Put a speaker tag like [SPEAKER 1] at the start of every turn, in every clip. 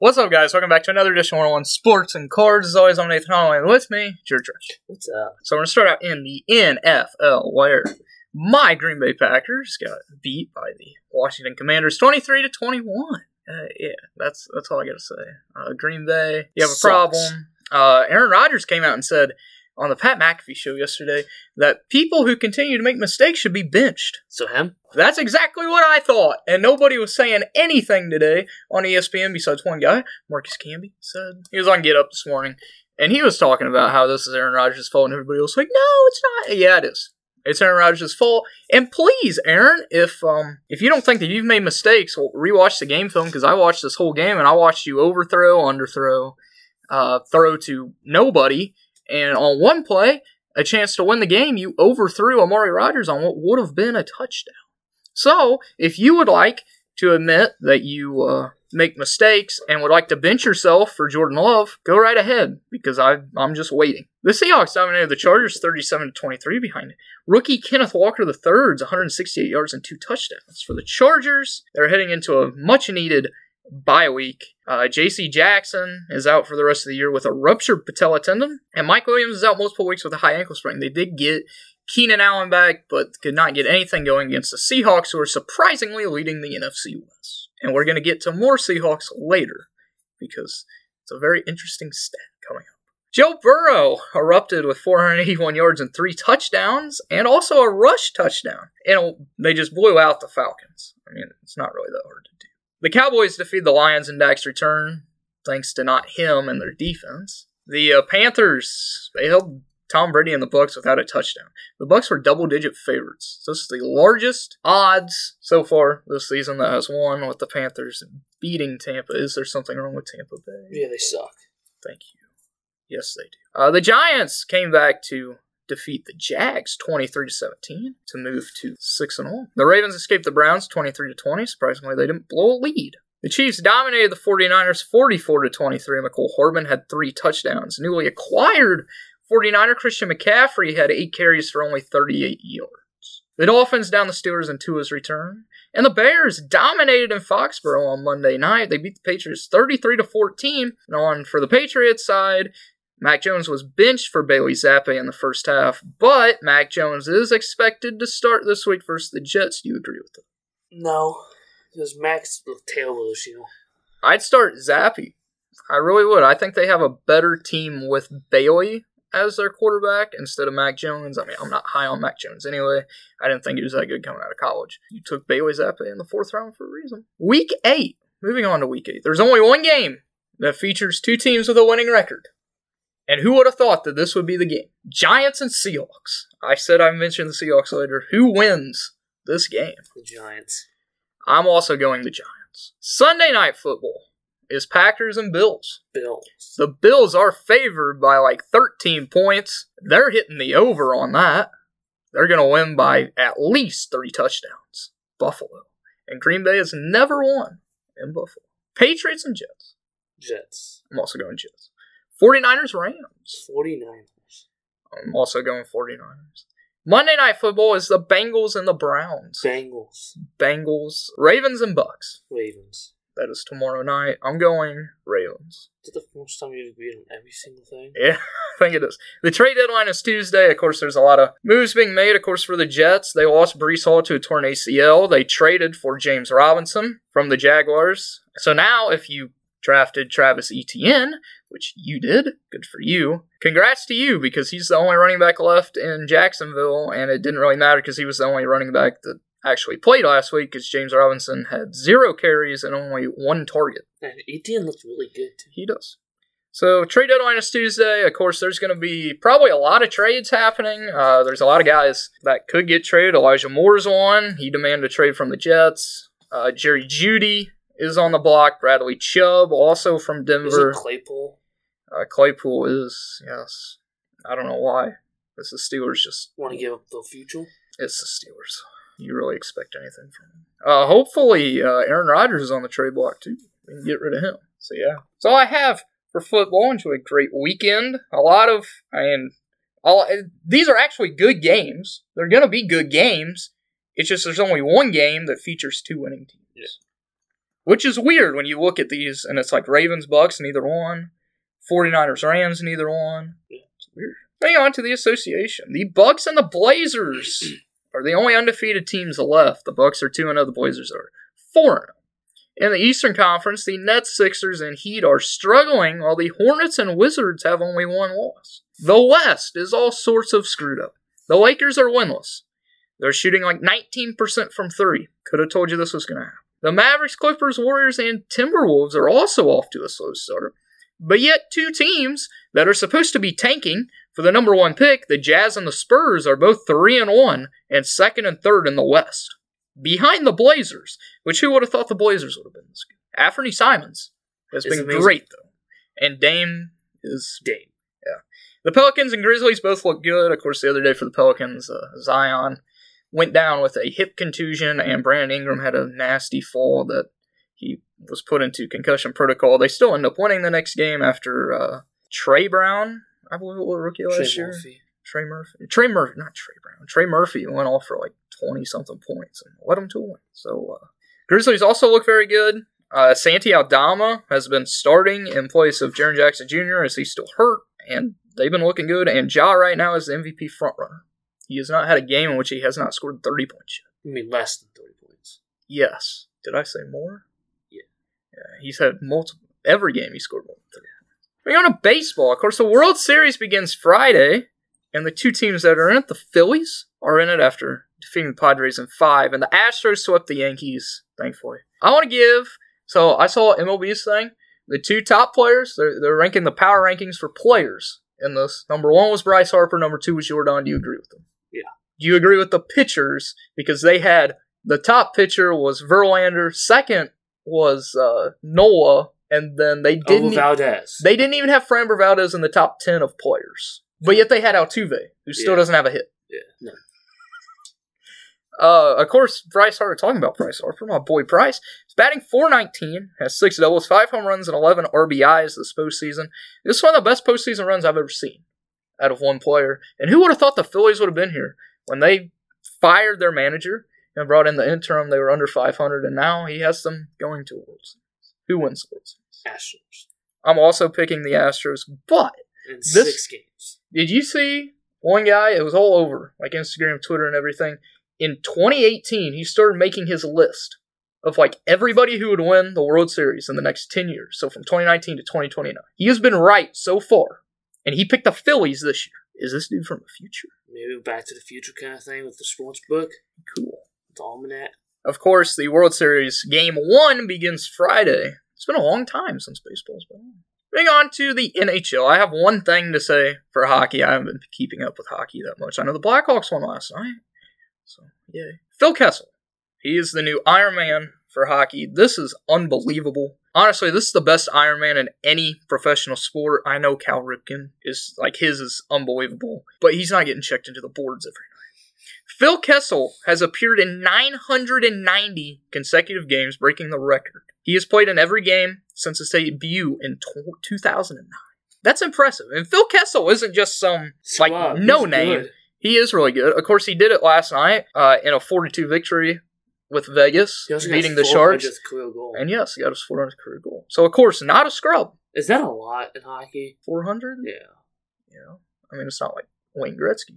[SPEAKER 1] What's up, guys? Welcome back to another edition of 101 Sports and Cards. As always, I'm Nathan Holloway, and with me, George Rush.
[SPEAKER 2] What's up?
[SPEAKER 1] So we're going to start out in the NFL, where my Green Bay Packers got beat by the Washington Commanders 23 to 21. Uh, yeah, that's that's all I got to say. Uh, Green Bay, you have a
[SPEAKER 2] Sucks.
[SPEAKER 1] problem. Uh, Aaron Rodgers came out and said on the Pat McAfee show yesterday that people who continue to make mistakes should be benched.
[SPEAKER 2] So him?
[SPEAKER 1] That's exactly what I thought, and nobody was saying anything today on ESPN besides one guy, Marcus Camby said he was on Get Up this morning, and he was talking about how this is Aaron Rodgers' fault, and everybody was like, "No, it's not." Yeah, it is. It's Aaron Rodgers' fault. And please, Aaron, if um if you don't think that you've made mistakes, well, rewatch the game film because I watched this whole game and I watched you overthrow, underthrow, uh, throw to nobody, and on one play, a chance to win the game, you overthrew Amari Rodgers on what would have been a touchdown. So, if you would like to admit that you uh, make mistakes and would like to bench yourself for Jordan Love, go right ahead because I, I'm just waiting. The Seahawks dominated the Chargers 37 to 23 behind it. Rookie Kenneth Walker III's 168 yards and two touchdowns. For the Chargers, they're heading into a much needed bye week. Uh, J.C. Jackson is out for the rest of the year with a ruptured patella tendon, and Mike Williams is out multiple weeks with a high ankle sprain. They did get Keenan Allen back, but could not get anything going against the Seahawks, who are surprisingly leading the NFC West. And we're going to get to more Seahawks later because it's a very interesting stat coming up. Joe Burrow erupted with 481 yards and three touchdowns, and also a rush touchdown. And they just blew out the Falcons. I mean, it's not really that hard to do. The Cowboys defeat the Lions in Dak's return, thanks to not him and their defense. The uh, Panthers they held Tom Brady and the Bucs without a touchdown. The Bucs were double-digit favorites. This is the largest odds so far this season that has won with the Panthers beating Tampa. Is there something wrong with Tampa Bay?
[SPEAKER 2] Yeah, they suck.
[SPEAKER 1] Thank you. Yes, they do. Uh, the Giants came back to defeat the Jags 23 to 17 to move to 6 and 0. The Ravens escaped the Browns 23 to 20. Surprisingly, they didn't blow a lead. The Chiefs dominated the 49ers 44 to 23. Mecole Hardman had three touchdowns. Newly acquired 49er Christian McCaffrey had eight carries for only 38 yards. The Dolphins down the Steelers in Tua's return. And the Bears dominated in Foxborough on Monday night. They beat the Patriots 33 to 14. And on for the Patriots side, Mac Jones was benched for Bailey Zappe in the first half, but Mac Jones is expected to start this week versus the Jets. Do you agree with that?
[SPEAKER 2] No. Because Max terrible issue.
[SPEAKER 1] I'd start Zappe. I really would. I think they have a better team with Bailey as their quarterback instead of Mac Jones. I mean, I'm not high on Mac Jones anyway. I didn't think he was that good coming out of college. You took Bailey Zappe in the fourth round for a reason. Week eight. Moving on to week eight. There's only one game that features two teams with a winning record. And who would have thought that this would be the game? Giants and Seahawks. I said I mentioned the Seahawks later. Who wins this game?
[SPEAKER 2] The Giants.
[SPEAKER 1] I'm also going the Giants. Sunday night football is Packers and Bills.
[SPEAKER 2] Bills.
[SPEAKER 1] The Bills are favored by like 13 points. They're hitting the over on that. They're going to win by at least three touchdowns. Buffalo. And Green Bay has never won in Buffalo. Patriots and Jets.
[SPEAKER 2] Jets.
[SPEAKER 1] I'm also going Jets. 49ers Rams.
[SPEAKER 2] 49ers.
[SPEAKER 1] I'm also going 49ers. Monday night football is the Bengals and the Browns.
[SPEAKER 2] Bengals.
[SPEAKER 1] Bengals, Ravens and Bucs.
[SPEAKER 2] Ravens.
[SPEAKER 1] That is tomorrow night. I'm going Ravens.
[SPEAKER 2] Is it the first time you've agreed on every single thing?
[SPEAKER 1] Yeah, I think it is. The trade deadline is Tuesday. Of course, there's a lot of moves being made. Of course, for the Jets, they lost Breece Hall to a torn ACL. They traded for James Robinson from the Jaguars. So now, if you drafted Travis Etienne, which you did, good for you. Congrats to you because he's the only running back left in Jacksonville, and it didn't really matter because he was the only running back that actually played last week because James Robinson had zero carries and only one target.
[SPEAKER 2] And Etienne looks really good too.
[SPEAKER 1] He does. So trade deadline is Tuesday. Of course, there's going to be probably a lot of trades happening. Uh, there's a lot of guys that could get traded. Elijah Moore's one. He demanded a trade from the Jets. Uh, Jerry Jeudy is on the block. Bradley Chubb, also from
[SPEAKER 2] Is
[SPEAKER 1] Denver.
[SPEAKER 2] it Claypool?
[SPEAKER 1] Uh, Claypool is yes. I don't know why. It's the Steelers. Just
[SPEAKER 2] Want to give up the future?
[SPEAKER 1] it's the Steelers. You really expect anything from them? Uh, hopefully, uh, Aaron Rodgers is on the trade block too. We can get rid of him. So yeah, that's all I have for football. Enjoy a great weekend. A lot of I mean, all these are actually good games. They're gonna be good games. It's just there's only one game that features two winning teams.
[SPEAKER 2] Yeah.
[SPEAKER 1] which is weird when you look at these and it's like Ravens, Bucs, neither one. 49ers, Rams, neither one.
[SPEAKER 2] Yeah.
[SPEAKER 1] It's weird. Moving on to the association. The Bucks and the Blazers are the only undefeated teams left. The Bucks are 2 0, the Blazers are 4 0. In the Eastern Conference, the Nets, Sixers, and Heat are struggling, while the Hornets and Wizards have only one loss. The West is all sorts of screwed up. The Lakers are winless. They're shooting like 19% from three. Could have told you this was going to happen. The Mavericks, Clippers, Warriors, and Timberwolves are also off to a slow start. But yet, two teams that are supposed to be tanking for the number one pick, the Jazz and the Spurs, are both 3 and 1 and second and third in the West. Behind the Blazers, which who would have thought the Blazers would have been this good? Anthony Simons has
[SPEAKER 2] It's
[SPEAKER 1] been
[SPEAKER 2] amazing.
[SPEAKER 1] great, though. And Dame is
[SPEAKER 2] Dame. Yeah.
[SPEAKER 1] The Pelicans and Grizzlies both look good. Of course, the other day for the Pelicans, uh, Zion went down with a hip contusion, and Brandon Ingram had a nasty fall that he was put into concussion protocol. They still end up winning the next game after uh, Trey Brown, I believe, was rookie last
[SPEAKER 2] Trey
[SPEAKER 1] year.
[SPEAKER 2] Murphy.
[SPEAKER 1] Trey Murphy, Trey Murphy, not Trey Brown. Trey Murphy went off for like twenty something points and led them to a win. So uh, Grizzlies also look very good. Uh, Santi Aldama has been starting in place of Jaren Jackson Jr. as he's still hurt, and they've been looking good. And Ja right now is the MVP frontrunner. He has not had a game in which he has not scored thirty points yet.
[SPEAKER 2] I mean, less than 30 points.
[SPEAKER 1] Yes, did I say more? He's had multiple. Every game he scored more than thirty. We're on to baseball. Of course, the World Series begins Friday, and the two teams that are in it, the Phillies, are in it after defeating the Padres in five, and the Astros swept the Yankees, thankfully. I want to give, so I saw MLB's thing. The two top players, they're, they're ranking the power rankings for players in this. Number one was Bryce Harper, number two was Jordan. Do you agree with them?
[SPEAKER 2] Yeah.
[SPEAKER 1] Do you agree with the pitchers? Because they had, the top pitcher was Verlander, second was uh, Nola, and then they
[SPEAKER 2] Didn't Valdez.
[SPEAKER 1] they didn't even have Framber Valdez in the top 10 of players. But yet they had Altuve, who still
[SPEAKER 2] Yeah.
[SPEAKER 1] doesn't have a hit.
[SPEAKER 2] yeah. No.
[SPEAKER 1] Uh, of course, Bryce Harper, talking about Bryce Harper, my boy Bryce, is batting 419, has six doubles, five home runs, and 11 RBIs this postseason. This is one of the best postseason runs I've ever seen out of one player. And who would have thought the Phillies would have been here when they fired their manager and brought in the interim? They were under 500, and now he has them going to World Series. Who wins World Series?
[SPEAKER 2] Astros.
[SPEAKER 1] I'm also picking the Astros, but
[SPEAKER 2] In
[SPEAKER 1] This-
[SPEAKER 2] six games.
[SPEAKER 1] Did you see one guy? It was all over, like Instagram, Twitter, and everything. In 2018, he started making his list of like everybody who would win the World Series in the next 10 years. So from 2019 to 2029. He has been right so far, and he picked the Phillies this year. Is this dude from the future?
[SPEAKER 2] Maybe Back to the Future kind of thing with the sports book,
[SPEAKER 1] Cool.
[SPEAKER 2] Almanac.
[SPEAKER 1] Of course, the World Series game one begins Friday. It's been a long time since baseball's been on. Moving on to the NHL. I have one thing to say for hockey. I haven't been keeping up with hockey that much. I know the Blackhawks won last night. So, yay. Phil Kessel. He is the new Iron Man for hockey. This is unbelievable. Honestly, this is the best Iron Man in any professional sport. I know Cal Ripken is like his is unbelievable, but he's not getting checked into the boards every. Phil Kessel has appeared in 990 consecutive games, breaking the record. He has played in every game since his debut in 2009. That's impressive. And Phil Kessel isn't just some like no name.
[SPEAKER 2] good.
[SPEAKER 1] He is really good. Of course, he did it last night uh, in a 42 victory with Vegas,
[SPEAKER 2] He also got
[SPEAKER 1] beating the Sharks. And yes, he got his 400th career goal. So, of course, not a scrub.
[SPEAKER 2] Is that a lot in hockey?
[SPEAKER 1] 400?
[SPEAKER 2] Yeah.
[SPEAKER 1] You know, I mean, it's not like Wayne Gretzky.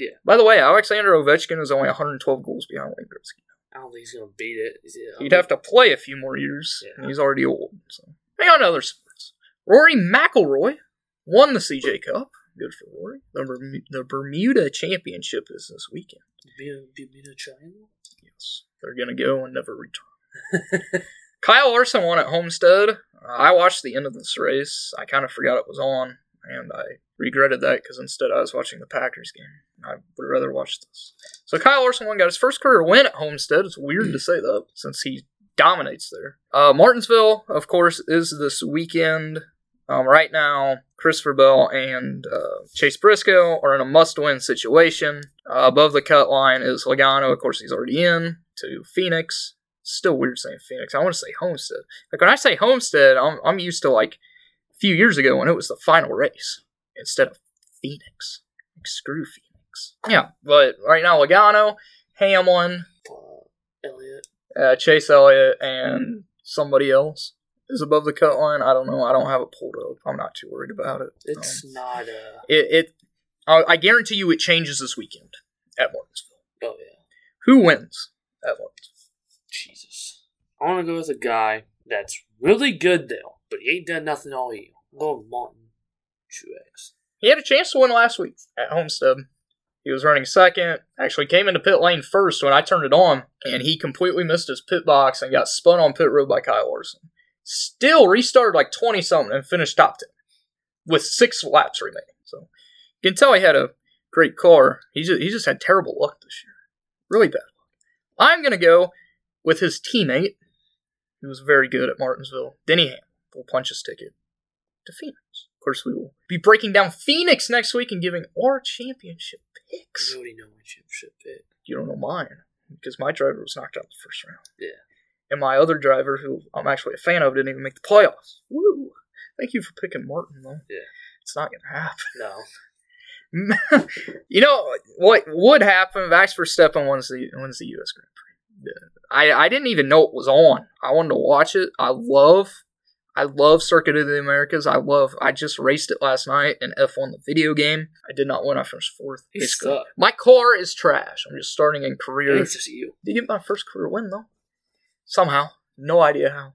[SPEAKER 2] Yeah.
[SPEAKER 1] By the way, Alexander Ovechkin is only 112 goals behind Wayne Gretzky.
[SPEAKER 2] I don't think he's gonna beat it.
[SPEAKER 1] He'd have to play a few more years,
[SPEAKER 2] Yeah.
[SPEAKER 1] and he's already old. So, hang on to other sports. Rory McIlroy won the CJ Cup. Good for Rory. The, the Bermuda Championship is this weekend.
[SPEAKER 2] Be- be- be triangle?
[SPEAKER 1] Yes, they're gonna go and never return. Kyle Larson won at Homestead. Uh, I watched the end of this race. I kind of forgot it was on, and I regretted that because instead I was watching the Packers game. I would rather watch this. So Kyle Larson won, got his first career win at Homestead. It's weird to say that since he dominates there. Uh, Martinsville, of course, is this weekend. Um, right now, Christopher Bell and uh, Chase Briscoe are in a must-win situation. Uh, above the cut line is Logano. Of course, he's already in to Phoenix. Still weird saying Phoenix. I want to say Homestead. Like when I say Homestead, I'm I'm used to like a few years ago when it was the final race instead of Phoenix. Like screw Phoenix. Yeah, but right now Logano, Hamlin,
[SPEAKER 2] Uh, Elliott.
[SPEAKER 1] uh, Chase Elliott, and somebody else is above the cut line. I don't know. I don't have it pulled up. I'm not too worried about it.
[SPEAKER 2] It's
[SPEAKER 1] Um,
[SPEAKER 2] not uh
[SPEAKER 1] it. it I I guarantee you, it changes this weekend at Martinsville.
[SPEAKER 2] oh yeah.
[SPEAKER 1] Who wins at Martinsville?
[SPEAKER 2] Jesus. I wanna go with a guy that's really good though, but he ain't done nothing all year. I'm going with Martin Truex.
[SPEAKER 1] He had a chance to win last week at Homestead. He was running second. Actually, came into pit lane first when I turned it on, and he completely missed his pit box and got spun on pit road by Kyle Larson. Still restarted like twenty something and finished top ten with six laps remaining. So you can tell he had a great car. He just, he just had terrible luck this year, really bad luck. I'm gonna go with his teammate, who was very good at Martinsville, Denny Hamlin. Will punch his ticket to Phoenix. Of course, we will be breaking down Phoenix next week and giving our championship picks.
[SPEAKER 2] You already know my championship pick.
[SPEAKER 1] You don't know mine because my driver was knocked out the first round.
[SPEAKER 2] Yeah.
[SPEAKER 1] And my other driver, who I'm actually a fan of, didn't even make the playoffs. Woo! Thank you for picking Martin, though.
[SPEAKER 2] Yeah.
[SPEAKER 1] It's not going to happen.
[SPEAKER 2] No.
[SPEAKER 1] you know what would happen if Max Verstappen wins the wins the U.S. Grand Prix? I I didn't even know it was on. I wanted to watch it. I love I love Circuit of the Americas. I love. I just raced it last night in F1 the video game. I did not win. I finished fourth.
[SPEAKER 2] You
[SPEAKER 1] Basically.
[SPEAKER 2] suck.
[SPEAKER 1] My car is trash. I'm just starting in career.
[SPEAKER 2] It's just you.
[SPEAKER 1] Did get my first career win though. Somehow, no idea how.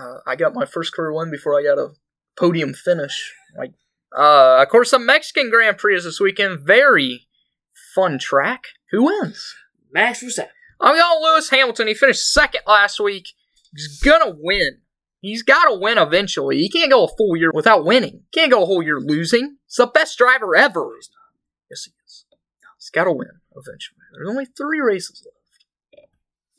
[SPEAKER 1] Uh, I got my first career win before I got a podium finish. Like, uh, of course, the Mexican Grand Prix is this weekend. Very fun track. Who wins?
[SPEAKER 2] Max Verstappen.
[SPEAKER 1] I'm going Lewis Hamilton. He finished second last week. He's gonna win. He's got to win eventually. He can't go a full year without winning. Can't go a whole year losing. He's the best driver ever. He's not. Yes, he is. He's got to win eventually. There's only three races left.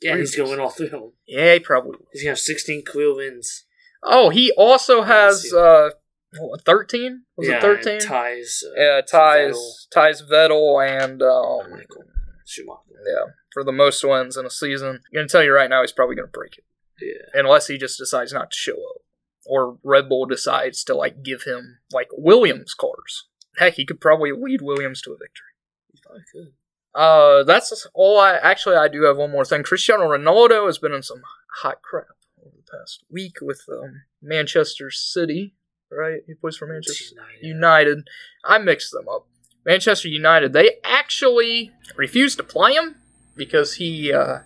[SPEAKER 2] Yeah, he's going to win all three of them.
[SPEAKER 1] Yeah, he probably will.
[SPEAKER 2] He's going to have 16 career wins.
[SPEAKER 1] Oh, he also has uh, what, 13? Was
[SPEAKER 2] yeah,
[SPEAKER 1] it 13?
[SPEAKER 2] ties. Uh,
[SPEAKER 1] yeah, ties
[SPEAKER 2] Vettel.
[SPEAKER 1] ties Vettel and um,
[SPEAKER 2] Michael Schumacher.
[SPEAKER 1] yeah for the most wins in a season. I'm gonna tell you right now, he's probably gonna break it
[SPEAKER 2] Yeah.
[SPEAKER 1] unless he just decides not to show up, or Red Bull decides to like give him like Williams cars. Heck, he could probably lead Williams to a victory.
[SPEAKER 2] He probably could.
[SPEAKER 1] Uh, that's all I actually. I do have one more thing. Cristiano Ronaldo has been in some hot crap over the past week with um, Manchester City. Right, he plays for Manchester
[SPEAKER 2] United.
[SPEAKER 1] United. I mixed them up. Manchester United. They actually refused to play him because he. Uh,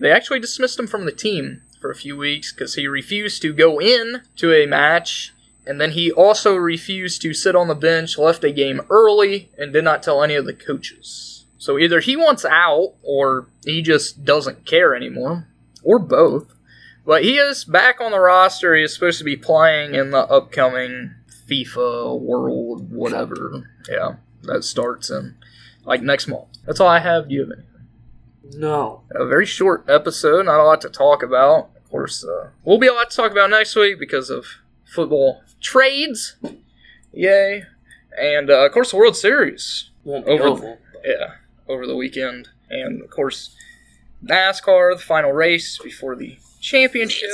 [SPEAKER 1] they actually dismissed him from the team for a few weeks because he refused to go in to a match. And then he also refused to sit on the bench, left a game early, and did not tell any of the coaches. So either he wants out, or he just doesn't care anymore, or both. But he is back on the roster. He is supposed to be playing in the upcoming FIFA World, whatever. Yeah, that starts in like next month. That's all I have. Do you have anything?
[SPEAKER 2] No.
[SPEAKER 1] A very short episode, not a lot to talk about. Of course, uh, we'll be a lot to talk about next week because of football trades. Yay. And uh, of course, the World Series.
[SPEAKER 2] Won't
[SPEAKER 1] Over-
[SPEAKER 2] over.
[SPEAKER 1] Yeah, over the weekend. And of course, NASCAR, the final race before the championship.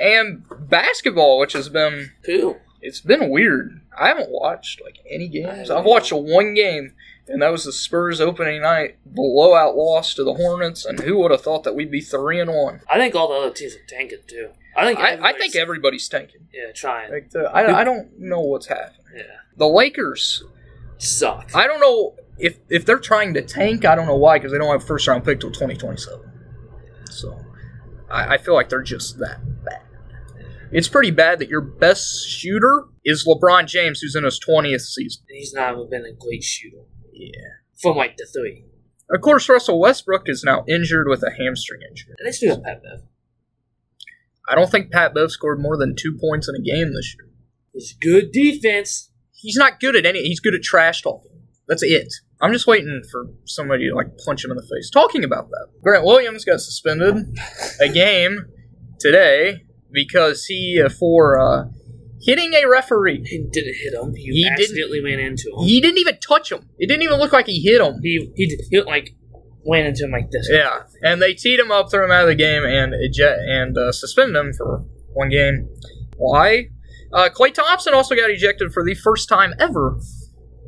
[SPEAKER 1] And basketball, which has been
[SPEAKER 2] Who?
[SPEAKER 1] it's been weird. I haven't watched like any games. I've watched one game, and that was the Spurs opening night blowout loss to the Hornets. And who would have thought that we'd be three and one?
[SPEAKER 2] I think all the other teams are tanking too. I think.
[SPEAKER 1] I, I
[SPEAKER 2] everybody's-
[SPEAKER 1] think everybody's tanking.
[SPEAKER 2] Yeah, trying.
[SPEAKER 1] Like the, I, I don't know what's happening.
[SPEAKER 2] Yeah.
[SPEAKER 1] The Lakers.
[SPEAKER 2] Suck.
[SPEAKER 1] I don't know if if they're trying to tank. I don't know why because they don't have a first round pick till twenty twenty seven. So I, I feel like they're just that bad. It's pretty bad that your best shooter is LeBron James, who's in his twentieth season.
[SPEAKER 2] He's not even been a great shooter
[SPEAKER 1] Yeah.
[SPEAKER 2] from like the three.
[SPEAKER 1] Of course, Russell Westbrook is now injured with a hamstring injury.
[SPEAKER 2] And they still have Pat Bev.
[SPEAKER 1] I don't think Pat Bev scored more than two points in a game this year.
[SPEAKER 2] It's good defense.
[SPEAKER 1] He's not good at any. He's good at trash talking. That's it. I'm just waiting for somebody to like punch him in the face. Talking about that, Grant Williams got suspended a game today because he uh, for uh, hitting a referee.
[SPEAKER 2] He didn't hit him. He,
[SPEAKER 1] He
[SPEAKER 2] accidentally ran into him.
[SPEAKER 1] He didn't even touch him. It didn't even look like he hit him.
[SPEAKER 2] He he, he like went into him like this.
[SPEAKER 1] Yeah, and they teed him up, threw him out of the game, and eject and uh, suspended him for one game. Why? Uh, Klay Thompson also got ejected for the first time ever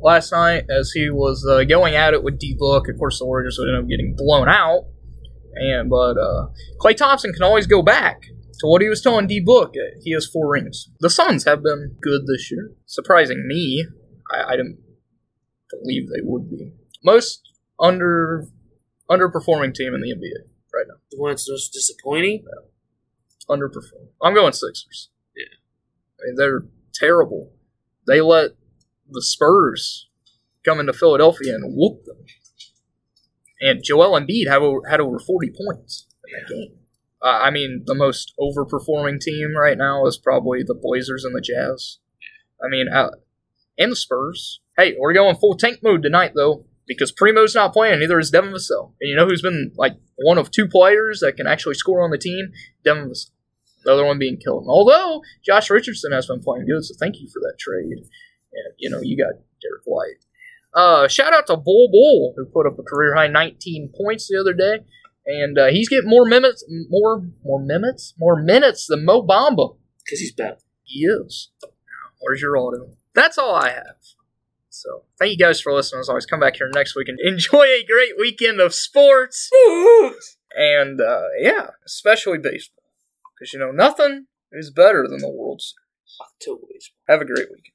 [SPEAKER 1] last night as he was uh, going at it with D Book. Of course, the Warriors would end up getting blown out, and but uh, Klay Thompson can always go back to what he was telling D Book, uh, he has four rings. The Suns have been good this year, surprising me. I, I didn't believe they would be. Most under underperforming team in the NBA right now.
[SPEAKER 2] The one that's most disappointing.
[SPEAKER 1] Underperforming. I'm going Sixers.
[SPEAKER 2] Yeah.
[SPEAKER 1] I mean, they're terrible. They let the Spurs come into Philadelphia and whoop them. And Joel Embiid had over, had over 40 points in that game. Uh, I mean, the most overperforming team right now is probably the Blazers and the Jazz. I mean, uh, and the Spurs. Hey, we're going full tank mode tonight, though, because Primo's not playing, neither is Devin Vassell. And you know who's been like one of two players that can actually score on the team? Devin Vassell. The other one being Killen. Although Josh Richardson has been playing good, so thank you for that trade. And, you know, you got Derrick White. Uh, shout out to Bol Bol, who put up a career high 19 points the other day. And uh, he's getting more minutes, more more minutes, more minutes than Mo Bamba.
[SPEAKER 2] Because he's better.
[SPEAKER 1] He is. Where's your auto? That's all I have. So thank you guys for listening. As always, come back here next week and enjoy a great weekend of sports. and uh, yeah, especially baseball, because you know nothing is better than the World Series.
[SPEAKER 2] October baseball.
[SPEAKER 1] Have a great weekend.